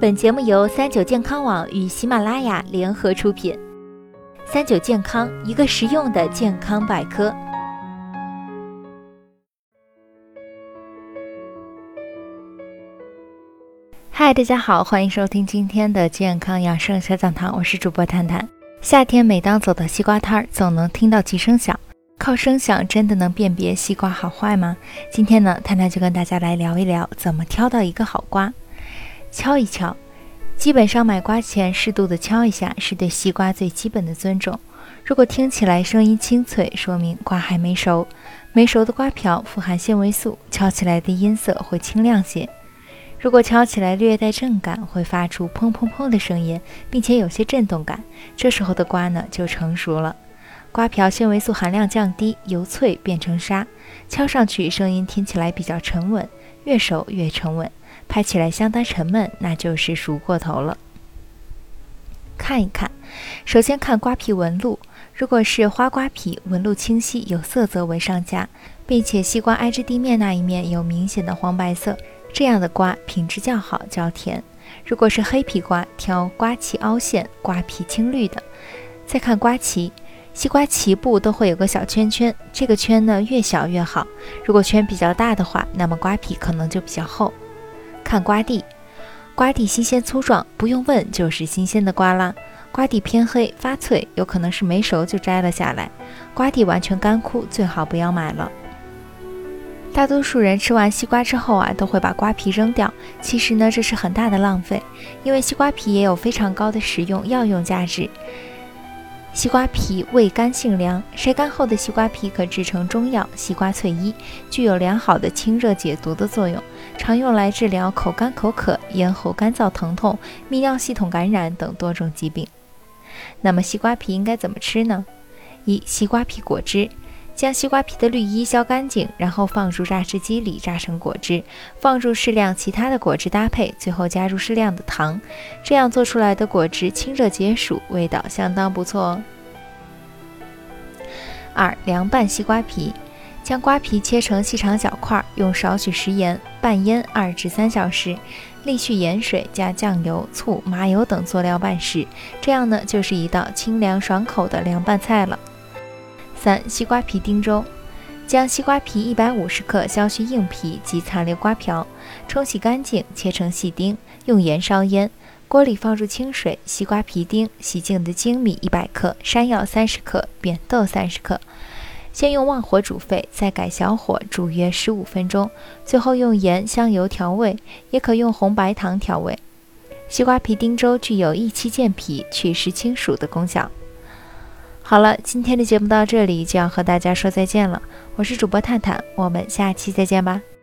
本节目由三九健康网与喜马拉雅联合出品。三九健康，一个实用的健康百科。嗨，大家好，欢迎收听今天的健康养生小讲堂，我是主播探探。夏天每当走到西瓜摊儿，总能听到几声响。靠声响真的能辨别西瓜好坏吗？今天呢，探探就跟大家来聊一聊怎么挑到一个好瓜。敲一敲，基本上买瓜前适度的敲一下，是对西瓜最基本的尊重。如果听起来声音清脆，说明瓜还没熟。没熟的瓜瓢富含纤维素，敲起来的音色会清亮些。如果敲起来略带震感，会发出砰砰砰的声音，并且有些震动感，这时候的瓜呢就成熟了。瓜瓢纤维素含量降低，由脆变成沙，敲上去声音听起来比较沉稳，越熟越沉稳，拍起来相当沉闷，那就是熟过头了。看一看，首先看瓜皮纹路，如果是花瓜皮，纹路清晰有色泽为上佳，并且西瓜挨着地面那一面有明显的黄白色，这样的瓜品质较好，较甜。如果是黑皮瓜，挑瓜脐凹陷、瓜皮青绿的。再看瓜脐。西瓜脐部都会有个小圈圈，这个圈呢越小越好。如果圈比较大的话，那么瓜皮可能就比较厚。看瓜蒂，瓜蒂新鲜粗壮，不用问就是新鲜的瓜啦。瓜蒂偏黑发脆，有可能是没熟就摘了下来。瓜蒂完全干枯，最好不要买了。大多数人吃完西瓜之后啊，都会把瓜皮扔掉。其实呢，这是很大的浪费，因为西瓜皮也有非常高的食用药用价值。西瓜皮味甘性凉，晒干后的西瓜皮可制成中药西瓜翠衣，具有良好的清热解毒的作用，常用来治疗口干口渴、咽喉干燥疼痛、泌尿系统感染等多种疾病。那么西瓜皮应该怎么吃呢？一、西瓜皮果汁。将西瓜皮的绿衣削干净，然后放入榨汁机里榨成果汁，放入适量其他的果汁搭配，最后加入适量的糖，这样做出来的果汁清热解暑，味道相当不错哦。二、凉拌西瓜皮，将瓜皮切成细长小块，用少许食盐拌腌二至三小时，沥去盐水，加酱油、醋、麻油等佐料拌食，这样呢就是一道清凉爽口的凉拌菜了。三、西瓜皮丁粥，将西瓜皮一百五十克削去硬皮及残留瓜瓢，冲洗干净，切成细丁，用盐烧腌。锅里放入清水，西瓜皮丁，洗净的粳米一百克，山药三十克，扁豆三十克。先用旺火煮沸，再改小火煮约十五分钟，最后用盐、香油调味，也可用红白糖调味。西瓜皮丁粥具有益气健脾、祛湿清暑的功效。好了，今天的节目到这里就要和大家说再见了。我是主播探探，我们下期再见吧。